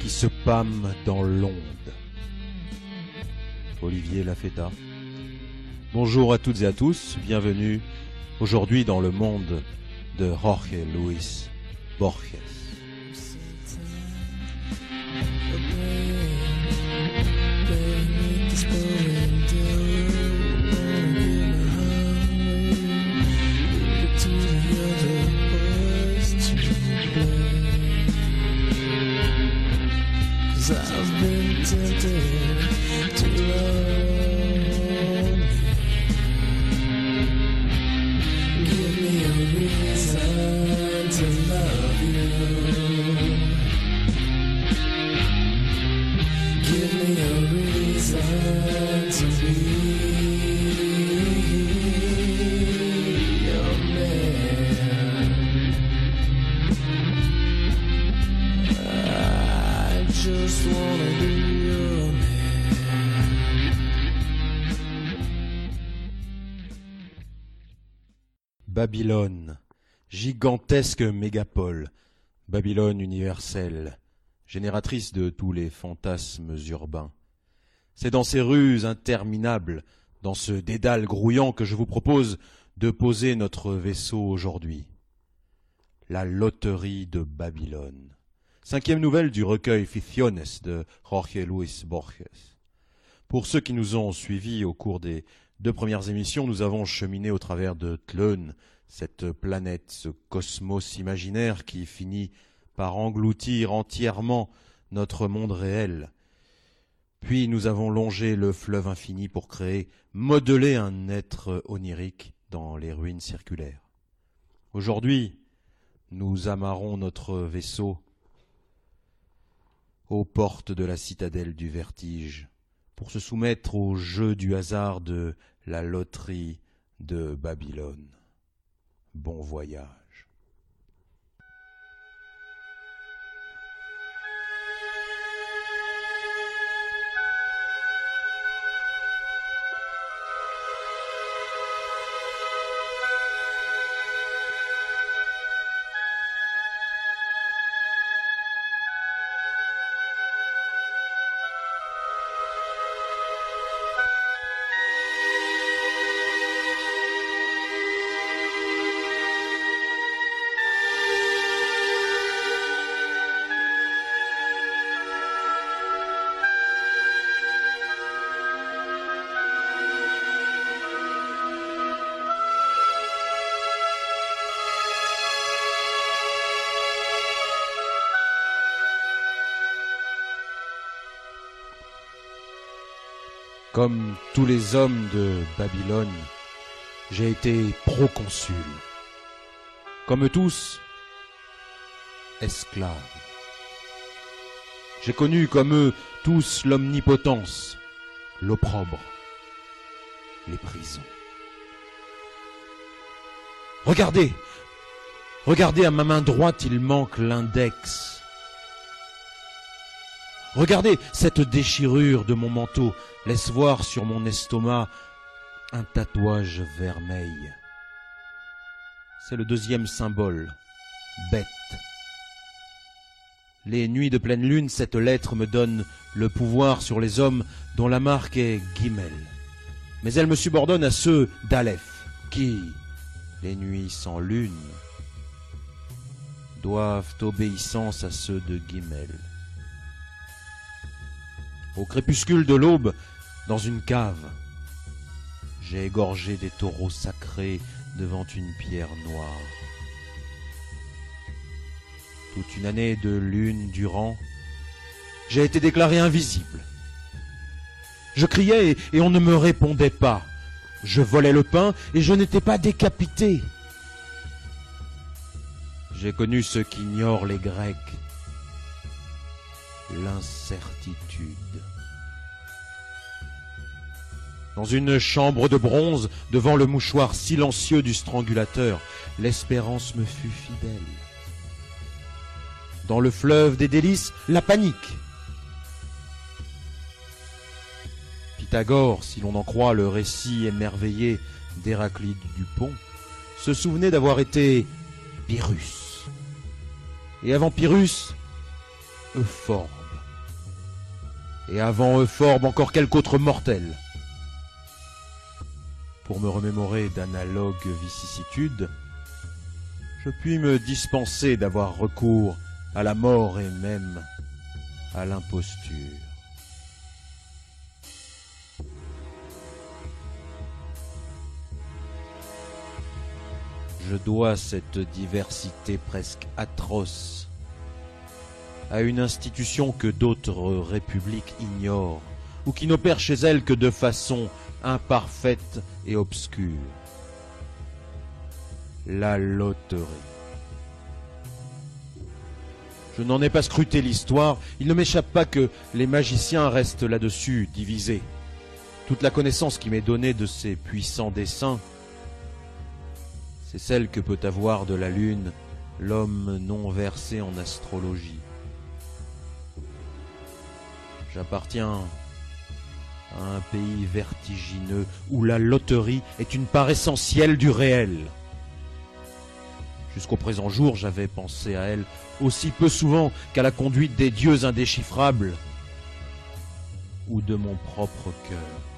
qui se pâment dans l'onde. Olivier Lafetta. Bonjour à toutes et à tous, bienvenue aujourd'hui dans le monde de Jorge Luis Borges. Gigantesque mégapole, Babylone universelle, génératrice de tous les fantasmes urbains. C'est dans ces rues interminables, dans ce dédale grouillant que je vous propose de poser notre vaisseau aujourd'hui. La loterie de Babylone. Cinquième nouvelle du recueil Ficciones de Jorge Luis Borges. Pour ceux qui nous ont suivis au cours des deux premières émissions, nous avons cheminé au travers de Tlön, cette planète, ce cosmos imaginaire qui finit par engloutir entièrement notre monde réel. Puis nous avons longé le fleuve infini pour créer, modeler un être onirique dans les ruines circulaires. Aujourd'hui, nous amarrons notre vaisseau aux portes de la citadelle du vertige pour se soumettre au jeu du hasard de la loterie de Babylone. Bon voyage. Comme tous les hommes de Babylone, j'ai été proconsul. Comme tous, esclave. J'ai connu comme eux tous l'omnipotence, l'opprobre, les prisons. Regardez, regardez à ma main droite, il manque l'index. Regardez cette déchirure de mon manteau laisse voir sur mon estomac un tatouage vermeil. C'est le deuxième symbole, bête. Les nuits de pleine lune, cette lettre me donne le pouvoir sur les hommes dont la marque est Guimel. Mais elle me subordonne à ceux d'Aleph, qui, les nuits sans lune, doivent obéissance à ceux de Guimel. Au crépuscule de l'aube, dans une cave, j'ai égorgé des taureaux sacrés devant une pierre noire. Toute une année de lune durant, j'ai été déclaré invisible. Je criais et, on ne me répondait pas. Je volais le pain et je n'étais pas décapité. J'ai connu ce qu'ignorent les Grecs, l'incertitude. Dans une chambre de bronze, devant le mouchoir silencieux du strangulateur, l'espérance me fut fidèle. Dans le fleuve des délices, la panique. Pythagore, si l'on en croit le récit émerveillé d'Héraclide Dupont, se souvenait d'avoir été Pyrrhus. Et avant Pyrrhus, Euphorbe. Et avant Euphorbe, encore quelque autre mortel. Pour me remémorer d'analogues vicissitudes, je puis me dispenser d'avoir recours à la mort et même à l'imposture. Je dois cette diversité presque atroce à une institution que d'autres républiques ignorent, ou qui n'opère chez elle que de façon imparfaite et obscure. La loterie. Je n'en ai pas scruté l'histoire, il ne m'échappe pas que les magiciens restent là-dessus, divisés. Toute la connaissance qui m'est donnée de ces puissants dessins, c'est celle que peut avoir de la Lune l'homme non versé en astrologie. J'appartiens un pays vertigineux où la loterie est une part essentielle du réel. Jusqu'au présent jour, j'avais pensé à elle aussi peu souvent qu'à la conduite des dieux indéchiffrables ou de mon propre cœur.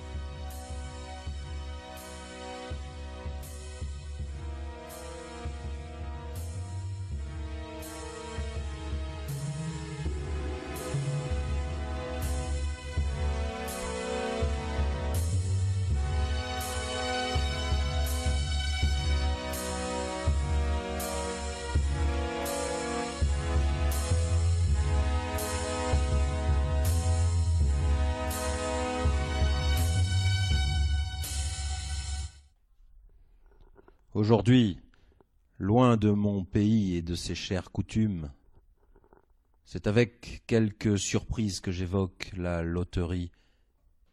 Aujourd'hui, loin de mon pays et de ses chères coutumes, c'est avec quelques surprises que j'évoque la loterie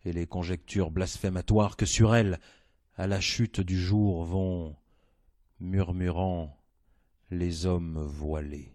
et les conjectures blasphématoires que sur elle, à la chute du jour, vont murmurant les hommes voilés.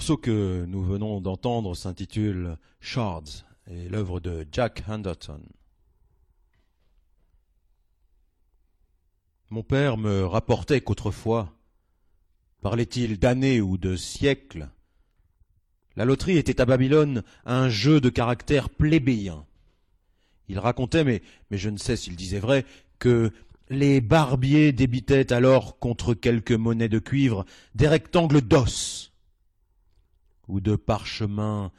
Morceau que nous venons d'entendre s'intitule Shards et l'œuvre de Jack Henderson. Mon père me rapportait qu'autrefois, parlait-il d'années ou de siècles, la loterie était à Babylone un jeu de caractère plébéien. Il racontait, mais, mais je ne sais s'il disait vrai, que les barbiers débitaient alors contre quelques monnaies de cuivre des rectangles d'os ou de parchemins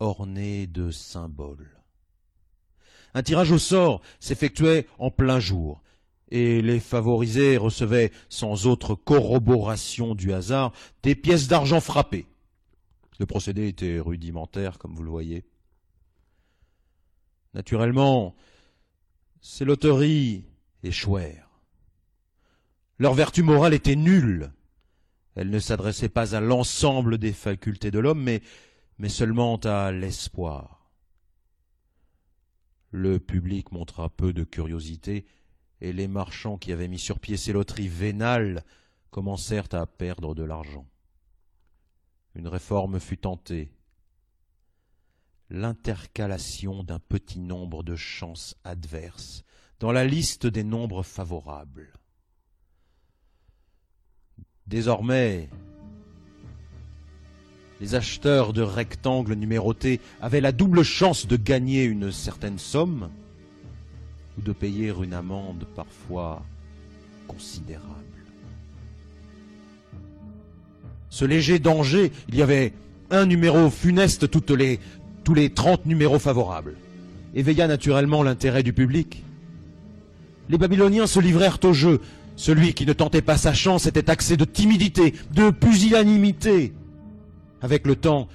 ornés de symboles. Un tirage au sort s'effectuait en plein jour, et les favorisés recevaient, sans autre corroboration du hasard, des pièces d'argent frappées. Le procédé était rudimentaire, comme vous le voyez. Naturellement, ces loteries échouèrent. Leur vertu morale était nulle. Elle ne s'adressait pas à l'ensemble des facultés de l'homme, mais, mais seulement à l'espoir. Le public montra peu de curiosité, et les marchands qui avaient mis sur pied ces loteries vénales commencèrent à perdre de l'argent. Une réforme fut tentée. L'intercalation d'un petit nombre de chances adverses dans la liste des nombres favorables. Désormais, les acheteurs de rectangles numérotés avaient la double chance de gagner une certaine somme ou de payer une amende parfois considérable. Ce léger danger, il y avait un numéro funeste tous les trente numéros favorables, éveilla naturellement l'intérêt du public. Les Babyloniens se livrèrent au jeu. Celui qui ne tentait pas sa chance était taxé de timidité, de pusillanimité. Avec le temps,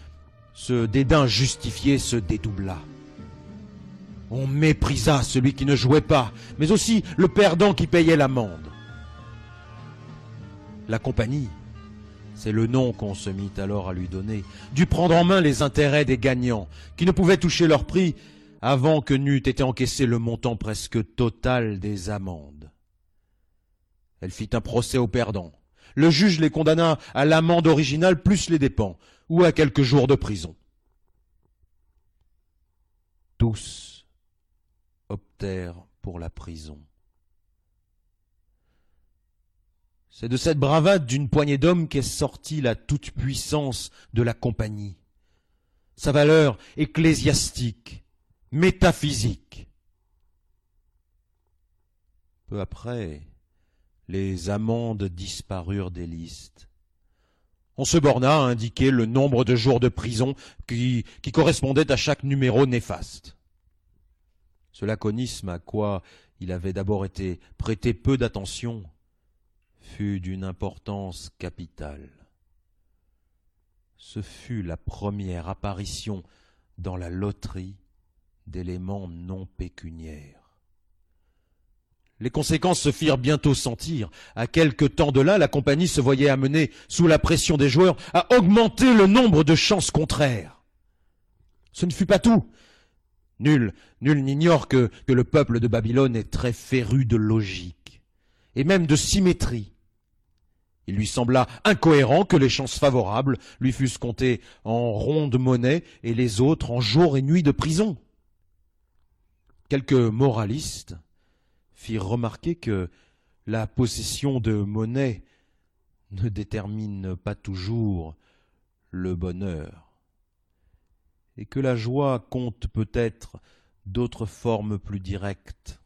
ce dédain justifié se dédoubla. On méprisa celui qui ne jouait pas, mais aussi le perdant qui payait l'amende. La compagnie, c'est le nom qu'on se mit alors à lui donner, dut prendre en main les intérêts des gagnants, qui ne pouvaient toucher leur prix avant que n'eût été encaissé le montant presque total des amendes. Elle fit un procès aux perdants. Le juge les condamna à l'amende originale plus les dépens, ou à quelques jours de prison. Tous optèrent pour la prison. C'est de cette bravade d'une poignée d'hommes qu'est sortie la toute-puissance de la compagnie, sa valeur ecclésiastique, métaphysique. Peu après, les amendes disparurent des listes. On se borna à indiquer le nombre de jours de prison qui, correspondait à chaque numéro néfaste. Ce laconisme à quoi il avait d'abord été prêté peu d'attention fut d'une importance capitale. Ce fut la première apparition dans la loterie d'éléments non pécuniaires. Les conséquences se firent bientôt sentir. À quelque temps de là, la compagnie se voyait amenée, sous la pression des joueurs, à augmenter le nombre de chances contraires. Ce ne fut pas tout. Nul, nul n'ignore que, que le peuple de Babylone est très féru de logique, et même de symétrie. Il lui sembla incohérent que les chances favorables lui fussent comptées en ronde monnaie et les autres en jour et nuit de prison. Quelques moralistes firent remarquer que la possession de monnaie ne détermine pas toujours le bonheur et que la joie compte peut-être d'autres formes plus directes.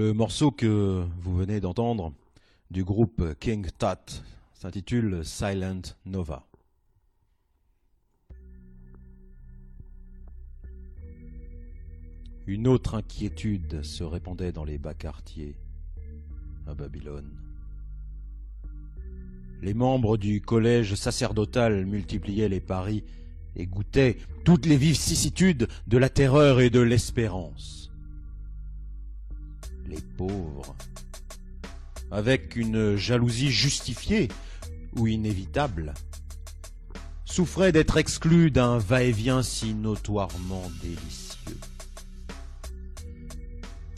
Le morceau que vous venez d'entendre du groupe King Tut s'intitule Silent Nova. Une autre inquiétude se répandait dans les bas quartiers à Babylone. Les membres du collège sacerdotal multipliaient les paris et goûtaient toutes les vicissitudes de la terreur et de l'espérance. Les pauvres, avec une jalousie justifiée ou inévitable, souffraient d'être exclus d'un va-et-vient si notoirement délicieux.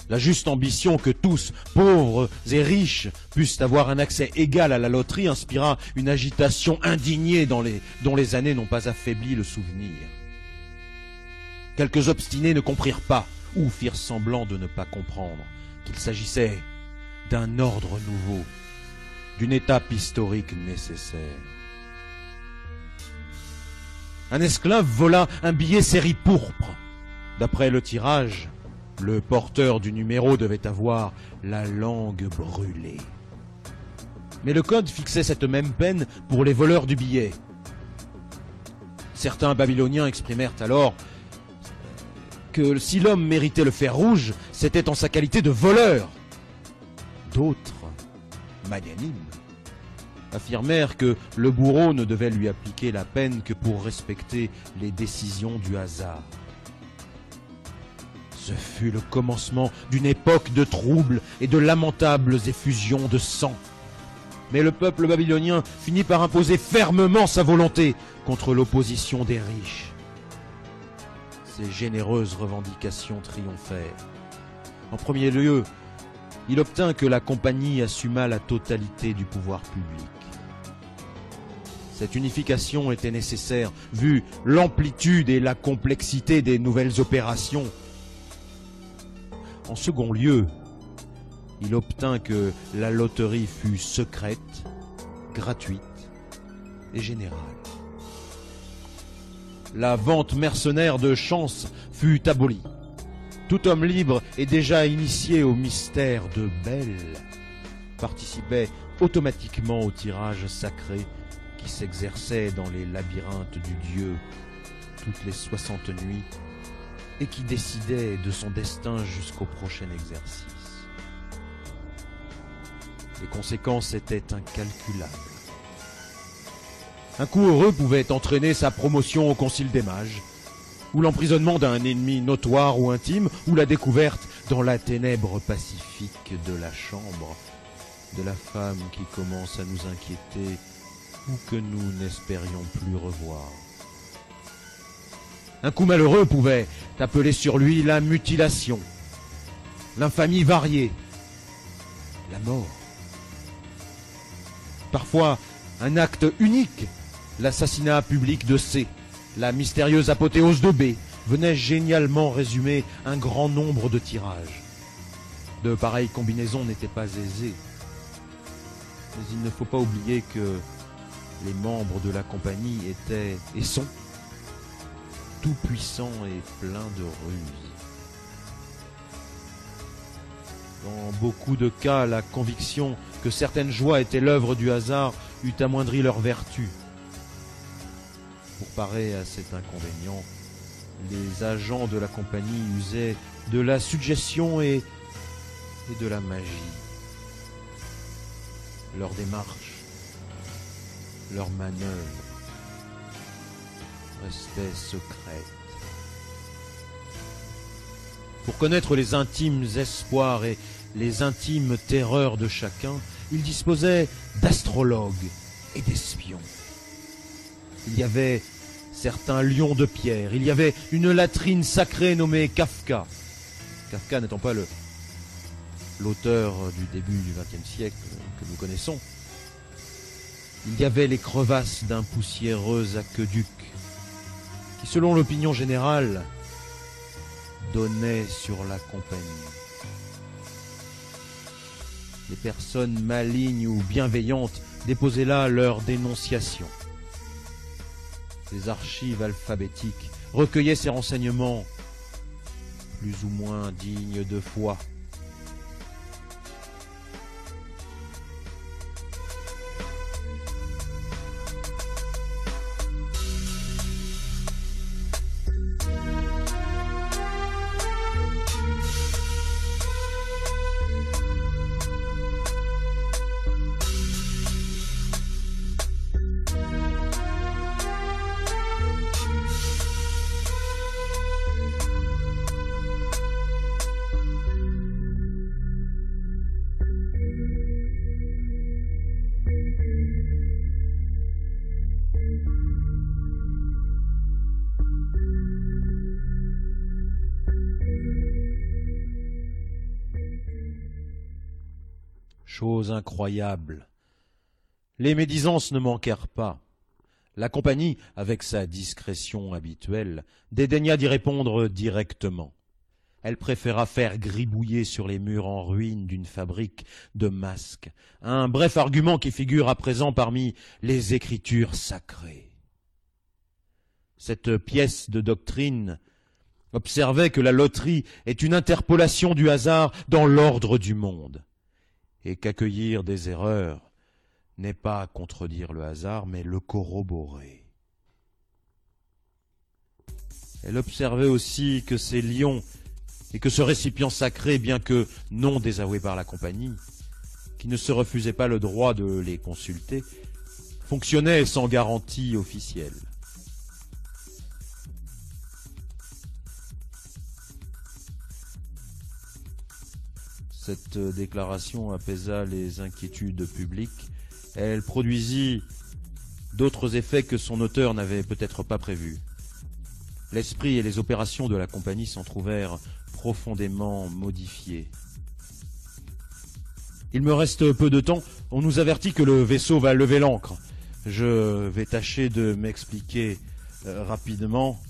La juste ambition que tous, pauvres et riches, puissent avoir un accès égal à la loterie inspira une agitation indignée dont les années n'ont pas affaibli le souvenir. Quelques obstinés ne comprirent pas, ou firent semblant de ne pas comprendre, qu'il s'agissait d'un ordre nouveau, d'une étape historique nécessaire. Un esclave vola un billet série pourpre. D'après le tirage, le porteur du numéro devait avoir la langue brûlée. Mais le code fixait cette même peine pour les voleurs du billet. Certains Babyloniens exprimèrent alors que si l'homme méritait le fer rouge, c'était en sa qualité de voleur. D'autres, magnanimes, affirmèrent que le bourreau ne devait lui appliquer la peine que pour respecter les décisions du hasard. Ce fut le commencement d'une époque de troubles et de lamentables effusions de sang. Mais le peuple babylonien finit par imposer fermement sa volonté contre l'opposition des riches. Ces généreuses revendications triomphèrent. En premier lieu, il obtint que la compagnie assumât la totalité du pouvoir public. Cette unification était nécessaire vu l'amplitude et la complexité des nouvelles opérations en second lieu, il obtint que la loterie fût secrète, gratuite et générale. La vente mercenaire de chance fut abolie. Tout homme libre et déjà initié au mystère de Belle participait automatiquement au tirage sacré qui s'exerçait dans les labyrinthes du Dieu toutes les soixante nuits et qui décidait de son destin jusqu'au prochain exercice. Les conséquences étaient incalculables. Un coup heureux pouvait entraîner sa promotion au Concile des Mages, ou l'emprisonnement d'un ennemi notoire ou intime, ou la découverte dans la ténèbre pacifique de la chambre de la femme qui commence à nous inquiéter ou que nous n'espérions plus revoir. Un coup malheureux pouvait appeler sur lui la mutilation, l'infamie variée, la mort. Parfois, un acte unique, l'assassinat public de C, la mystérieuse apothéose de B, venait génialement résumer un grand nombre de tirages. De pareilles combinaisons n'étaient pas aisées. Mais il ne faut pas oublier que les membres de la compagnie étaient et sont tout puissant et plein de ruses. Dans beaucoup de cas, la conviction que certaines joies étaient l'œuvre du hasard eût amoindri leur vertu. Pour parer à cet inconvénient, les agents de la compagnie usaient de la suggestion et, de la magie. Leur démarche, leurs manœuvres, restait secrète. Pour connaître les intimes espoirs et les intimes terreurs de chacun, il disposait d'astrologues et d'espions. Il y avait certains lions de pierre, il y avait une latrine sacrée nommée Kafka. Kafka n'étant pas le l'auteur du début du XXe siècle que nous connaissons. Il y avait les crevasses d'un poussiéreux aqueduc qui, selon l'opinion générale, donnait sur la compagnie. Les personnes malignes ou bienveillantes déposaient là leur dénonciation. Les archives alphabétiques recueillaient ces renseignements plus ou moins dignes de foi. Les médisances ne manquèrent pas. La compagnie, avec sa discrétion habituelle, dédaigna d'y répondre directement. Elle préféra faire gribouiller sur les murs en ruine d'une fabrique de masques un bref argument qui figure à présent parmi les écritures sacrées. Cette pièce de doctrine observait que la loterie est une interpolation du hasard dans l'ordre du monde, et qu'accueillir des erreurs n'est pas contredire le hasard, mais le corroborer. Elle observait aussi que ces lions et que ce récipient sacré, bien que non désavoué par la compagnie, qui ne se refusait pas le droit de les consulter, fonctionnait sans garantie officielle. Cette déclaration apaisa les inquiétudes publiques. Elle produisit d'autres effets que son auteur n'avait peut-être pas prévus. L'esprit et les opérations de la compagnie s'en trouvèrent profondément modifiés. Il me reste peu de temps. On nous avertit que le vaisseau va lever l'ancre. Je vais tâcher de m'expliquer euh, rapidement.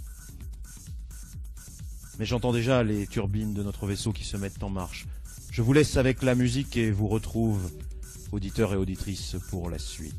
Mais j'entends déjà les turbines de notre vaisseau qui se mettent en marche. Je vous laisse avec la musique et vous retrouve, auditeurs et auditrices, pour la suite.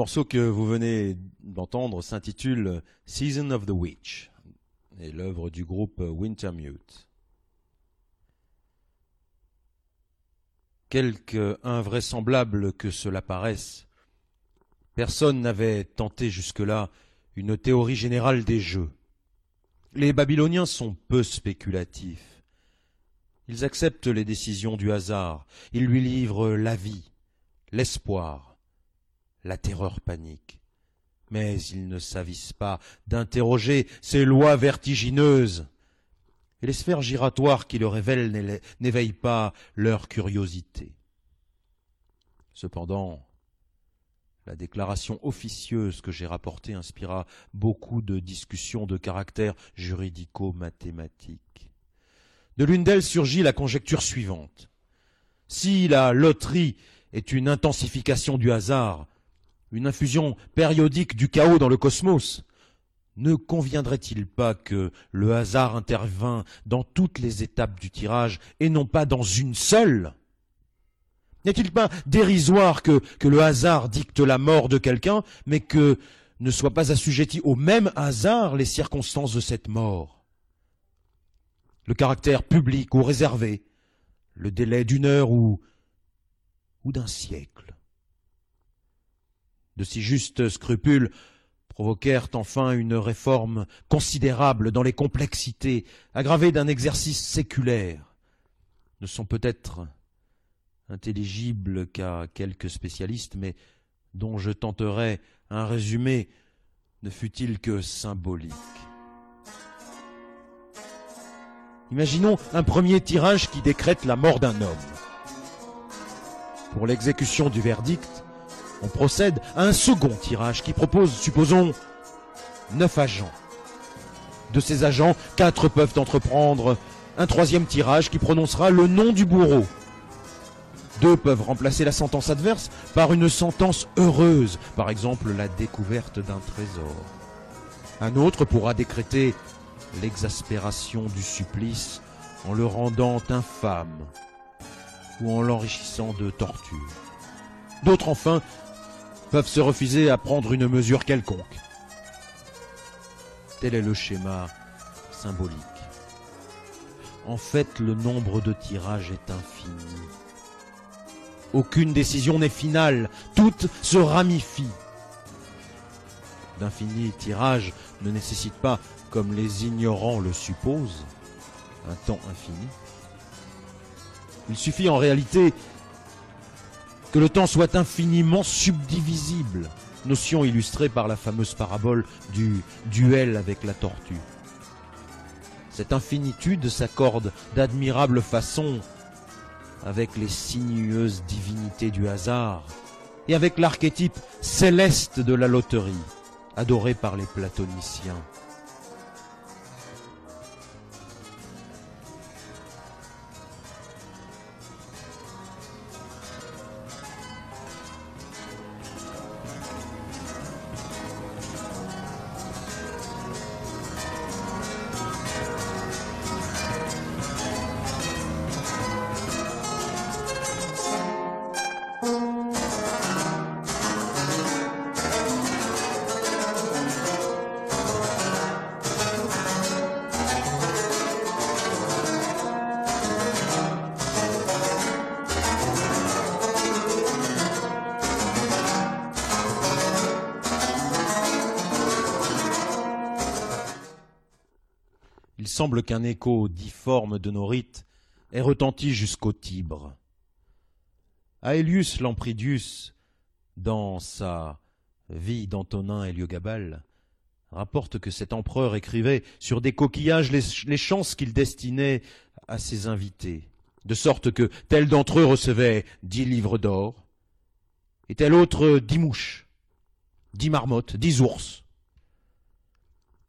Morceau que vous venez d'entendre s'intitule Season of the Witch et l'œuvre du groupe Wintermute. Quelque invraisemblable que cela paraisse, personne n'avait tenté jusque-là une théorie générale des jeux. Les Babyloniens sont peu spéculatifs. Ils acceptent les décisions du hasard, ils lui livrent la vie, l'espoir, la terreur panique. Mais ils ne s'avisent pas d'interroger ces lois vertigineuses. Et les sphères giratoires qui le révèlent n'éveillent pas leur curiosité. Cependant, la déclaration officieuse que j'ai rapportée inspira beaucoup de discussions de caractère juridico-mathématique. De l'une d'elles surgit la conjecture suivante. Si la loterie est une intensification du hasard, une infusion périodique du chaos dans le cosmos, ne conviendrait-il pas que le hasard intervint dans toutes les étapes du tirage et non pas dans une seule? N'est-il pas dérisoire que, le hasard dicte la mort de quelqu'un, mais que ne soient pas assujettis au même hasard les circonstances de cette mort? Le caractère public ou réservé, le délai d'une heure ou d'un siècle de si justes scrupules provoquèrent enfin une réforme considérable dans les complexités aggravées d'un exercice séculaire, ne sont peut-être intelligibles qu'à quelques spécialistes, mais dont je tenterai un résumé, ne fût-il que symbolique. Imaginons un premier tirage qui décrète la mort d'un homme. Pour l'exécution du verdict, on procède à un second tirage qui propose, supposons, neuf agents. De ces agents, quatre peuvent entreprendre un troisième tirage qui prononcera le nom du bourreau. Deux peuvent remplacer la sentence adverse par une sentence heureuse, par exemple la découverte d'un trésor. Un autre pourra décréter l'exaspération du supplice en le rendant infâme ou en l'enrichissant de tortures. D'autres enfin peuvent se refuser à prendre une mesure quelconque. Tel est le schéma symbolique. En fait, le nombre de tirages est infini. Aucune décision n'est finale, toutes se ramifient. D'infinis tirages ne nécessitent pas, comme les ignorants le supposent, un temps infini. Il suffit en réalité que le temps soit infiniment subdivisible, notion illustrée par la fameuse parabole du duel avec la tortue. Cette infinitude s'accorde d'admirable façon avec les sinueuses divinités du hasard et avec l'archétype céleste de la loterie, adoré par les platoniciens. Semble qu'un écho difforme de nos rites ait retenti jusqu'au Tibre. Aelius Lampridius, dans sa Vie d'Antonin Héliogabal, rapporte que cet empereur écrivait sur des coquillages les, les chances qu'il destinait à ses invités, de sorte que tel d'entre eux recevait dix livres d'or, et tel autre dix mouches, dix marmottes, dix ours.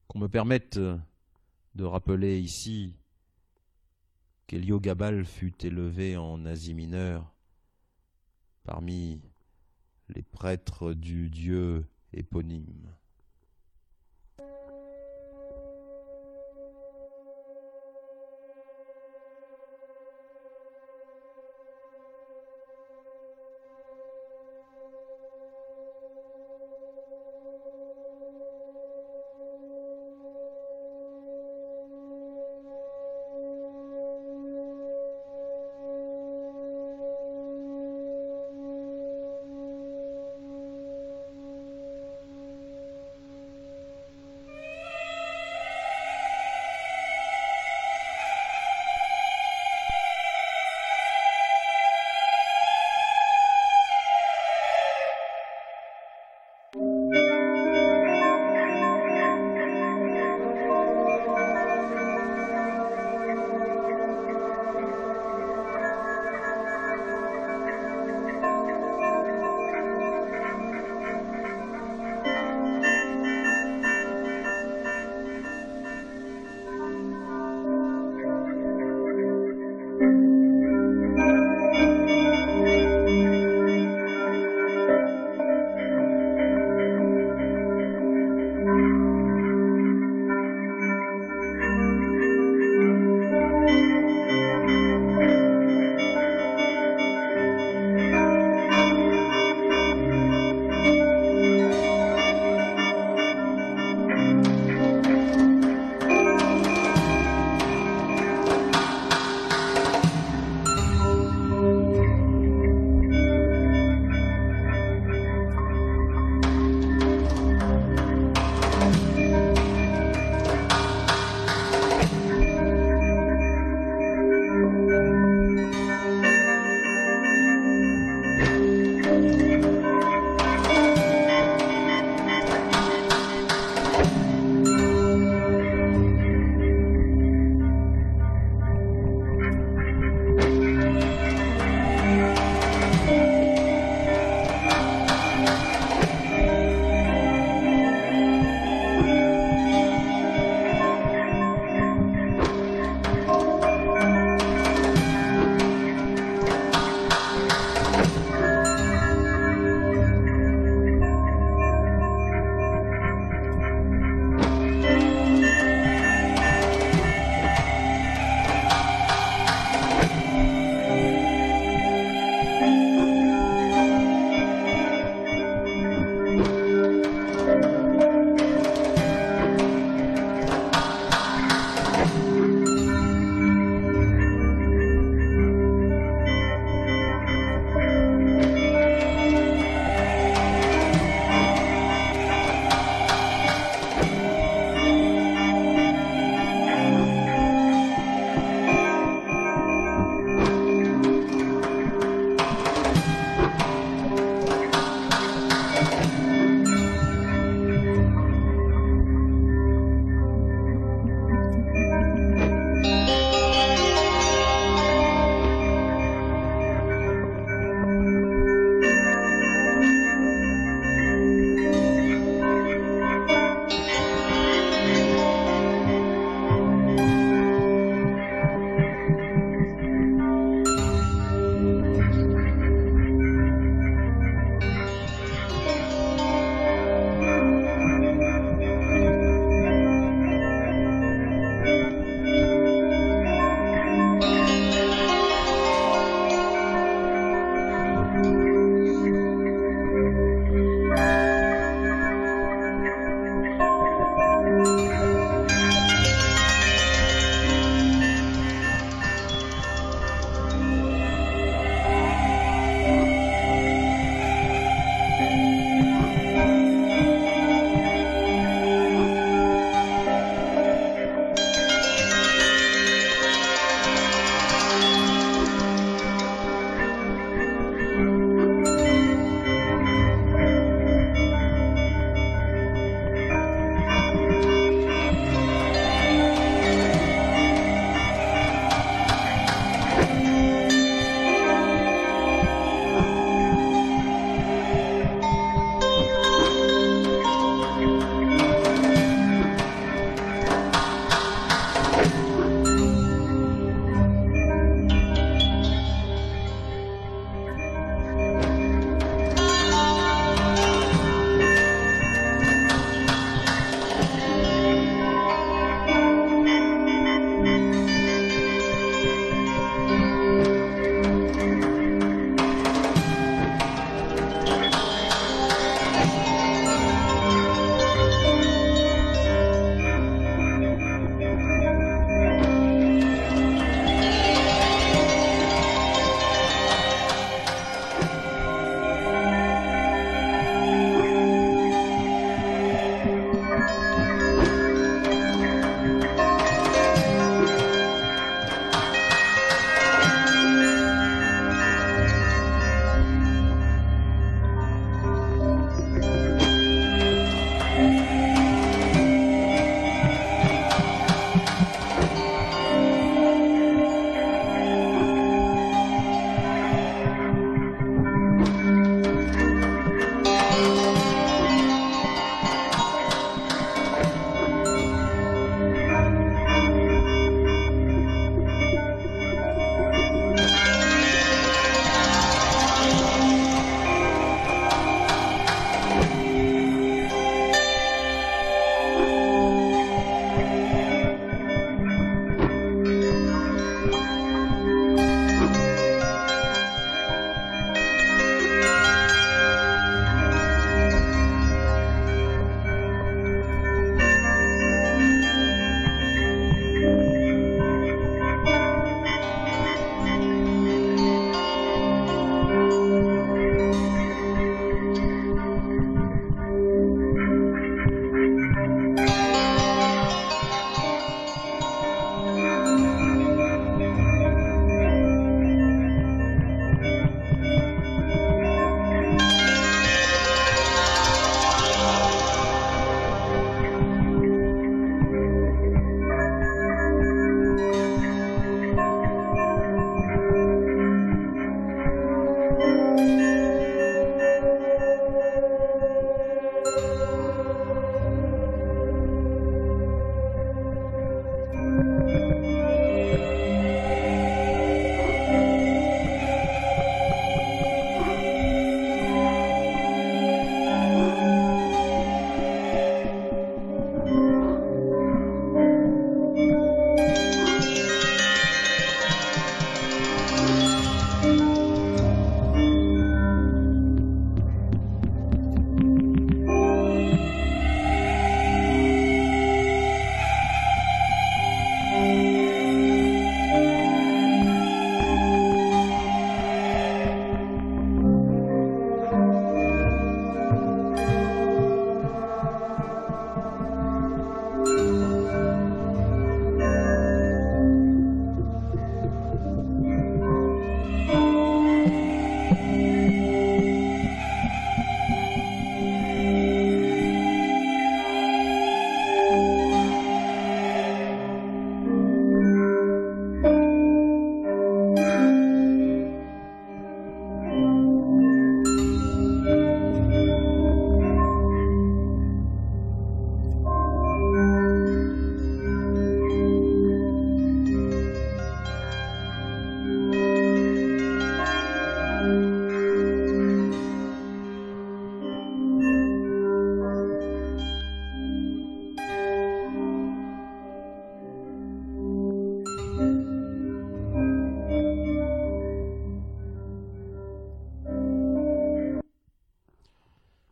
Qu'on me permette de rappeler ici qu'Héliogabal fut élevé en Asie mineure parmi les prêtres du dieu éponyme.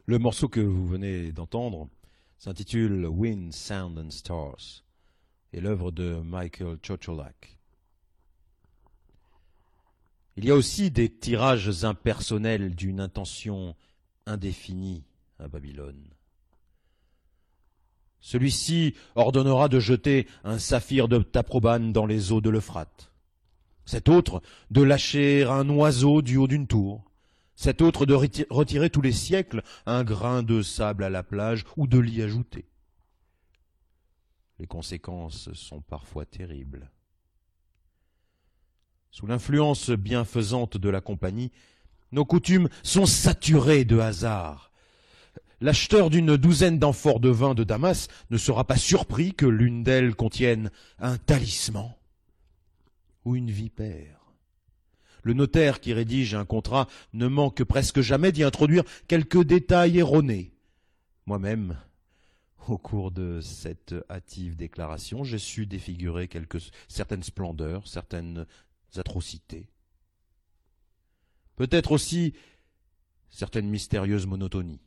Le morceau que vous venez d'entendre s'intitule Wind, Sound and Stars et l'œuvre de Michael Chocholak. Il y a aussi des tirages impersonnels d'une intention indéfinie à Babylone. Celui-ci ordonnera de jeter un saphir de Taprobane dans les eaux de l'Euphrate. Cet autre de lâcher un oiseau du haut d'une tour. Cet autre de retirer tous les siècles un grain de sable à la plage ou de l'y ajouter. Les conséquences sont parfois terribles. Sous l'influence bienfaisante de la compagnie, nos coutumes sont saturées de hasard. L'acheteur d'une douzaine d'amphores de vin de Damas ne sera pas surpris que l'une d'elles contienne un talisman ou une vipère. Le notaire qui rédige un contrat ne manque presque jamais d'y introduire quelques détails erronés. Moi-même, au cours de cette hâtive déclaration, j'ai su défigurer certaines splendeurs, certaines atrocités. Peut-être aussi certaines mystérieuses monotonies.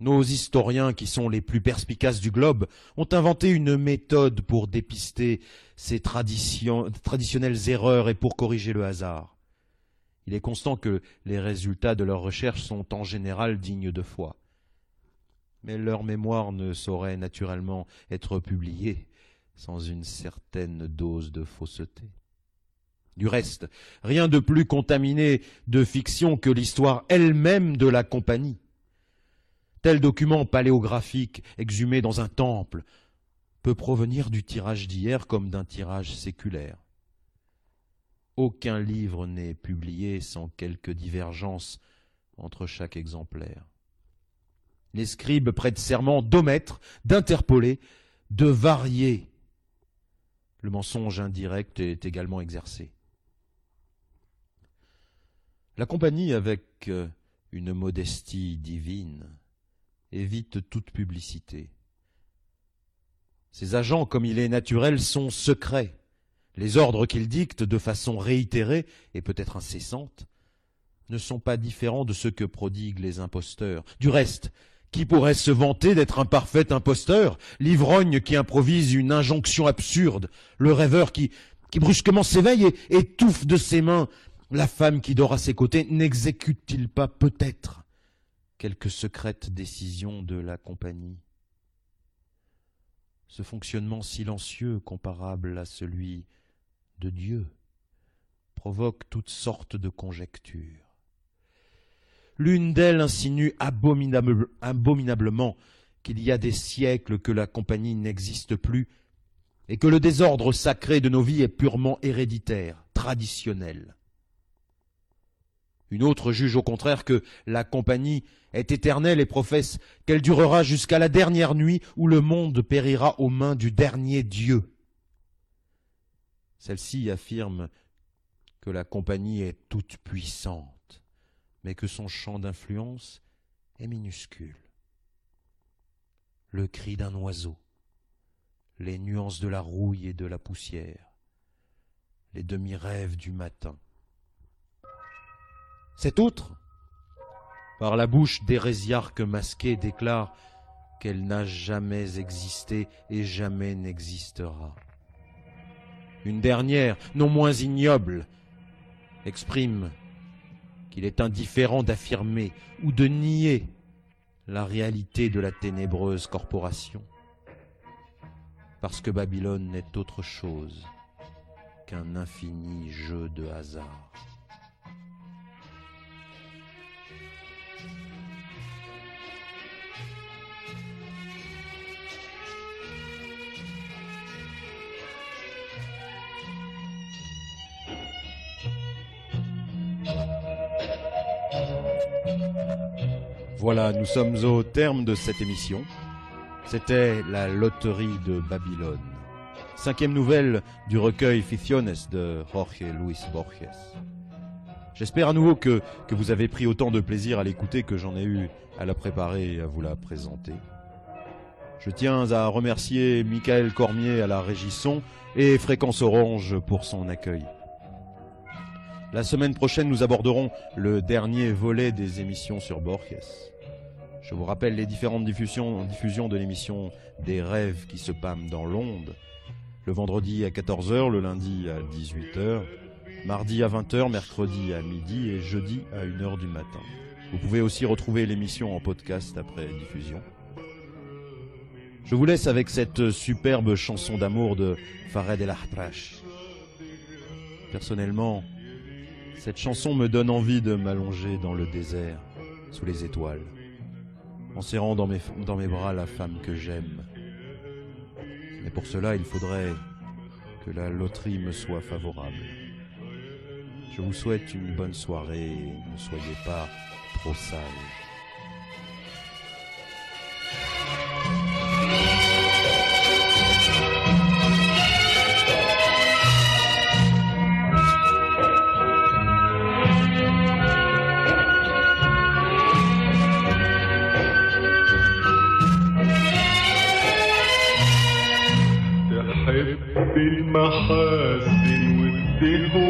Nos historiens, qui sont les plus perspicaces du globe, ont inventé une méthode pour dépister ces traditionnelles erreurs et pour corriger le hasard. Il est constant que les résultats de leurs recherches sont en général dignes de foi mais leur mémoire ne saurait naturellement être publiée sans une certaine dose de fausseté. Du reste, rien de plus contaminé de fiction que l'histoire elle-même de la compagnie. Tel document paléographique exhumé dans un temple peut provenir du tirage d'hier comme d'un tirage séculaire. Aucun livre n'est publié sans quelque divergence entre chaque exemplaire. Les scribes prêtent serment d'omettre, d'interpoler, de varier. Le mensonge indirect est également exercé. La compagnie, avec euh, une modestie divine, évite toute publicité. Ses agents, comme il est naturel, sont secrets. Les ordres qu'ils dictent de façon réitérée et peut-être incessante ne sont pas différents de ceux que prodiguent les imposteurs. Du reste, qui pourrait se vanter d'être un parfait imposteur, l'ivrogne qui improvise une injonction absurde, le rêveur qui, qui brusquement s'éveille et étouffe de ses mains, la femme qui dort à ses côtés, n'exécute-t-il pas peut-être quelque secrète décision de la compagnie Ce fonctionnement silencieux comparable à celui de Dieu provoque toutes sortes de conjectures. L'une d'elles insinue abominablement qu'il y a des siècles que la compagnie n'existe plus et que le désordre sacré de nos vies est purement héréditaire, traditionnel. Une autre juge au contraire que la compagnie est éternelle et professe qu'elle durera jusqu'à la dernière nuit où le monde périra aux mains du dernier Dieu. Celle-ci affirme que la compagnie est toute puissante mais que son champ d'influence est minuscule. Le cri d'un oiseau, les nuances de la rouille et de la poussière, les demi-rêves du matin. Cet autre, par la bouche d'hérésiarque masqué, déclare qu'elle n'a jamais existé et jamais n'existera. Une dernière, non moins ignoble, exprime il est indifférent d'affirmer ou de nier la réalité de la ténébreuse corporation. Parce que Babylone n'est autre chose qu'un infini jeu de hasard. Voilà, nous sommes au terme de cette émission. C'était la loterie de Babylone. Cinquième nouvelle du recueil Ficciones de Jorge Luis Borges. J'espère à nouveau que, que vous avez pris autant de plaisir à l'écouter que j'en ai eu à la préparer et à vous la présenter. Je tiens à remercier Michael Cormier à la régisson et Fréquence Orange pour son accueil. La semaine prochaine, nous aborderons le dernier volet des émissions sur Borges. Je vous rappelle les différentes diffusions, de l'émission Des rêves qui se pâment dans l'onde. Le vendredi à 14h, le lundi à 18h, mardi à 20h, mercredi à midi et jeudi à 1h du matin. Vous pouvez aussi retrouver l'émission en podcast après diffusion. Je vous laisse avec cette superbe chanson d'amour de Fared El Ahtrash. Personnellement, cette chanson me donne envie de m'allonger dans le désert, sous les étoiles, en serrant dans mes, bras la femme que j'aime. Mais pour cela, il faudrait que la loterie me soit favorable. Je vous souhaite une bonne soirée ne soyez pas trop sage. بالمحاسن والدهون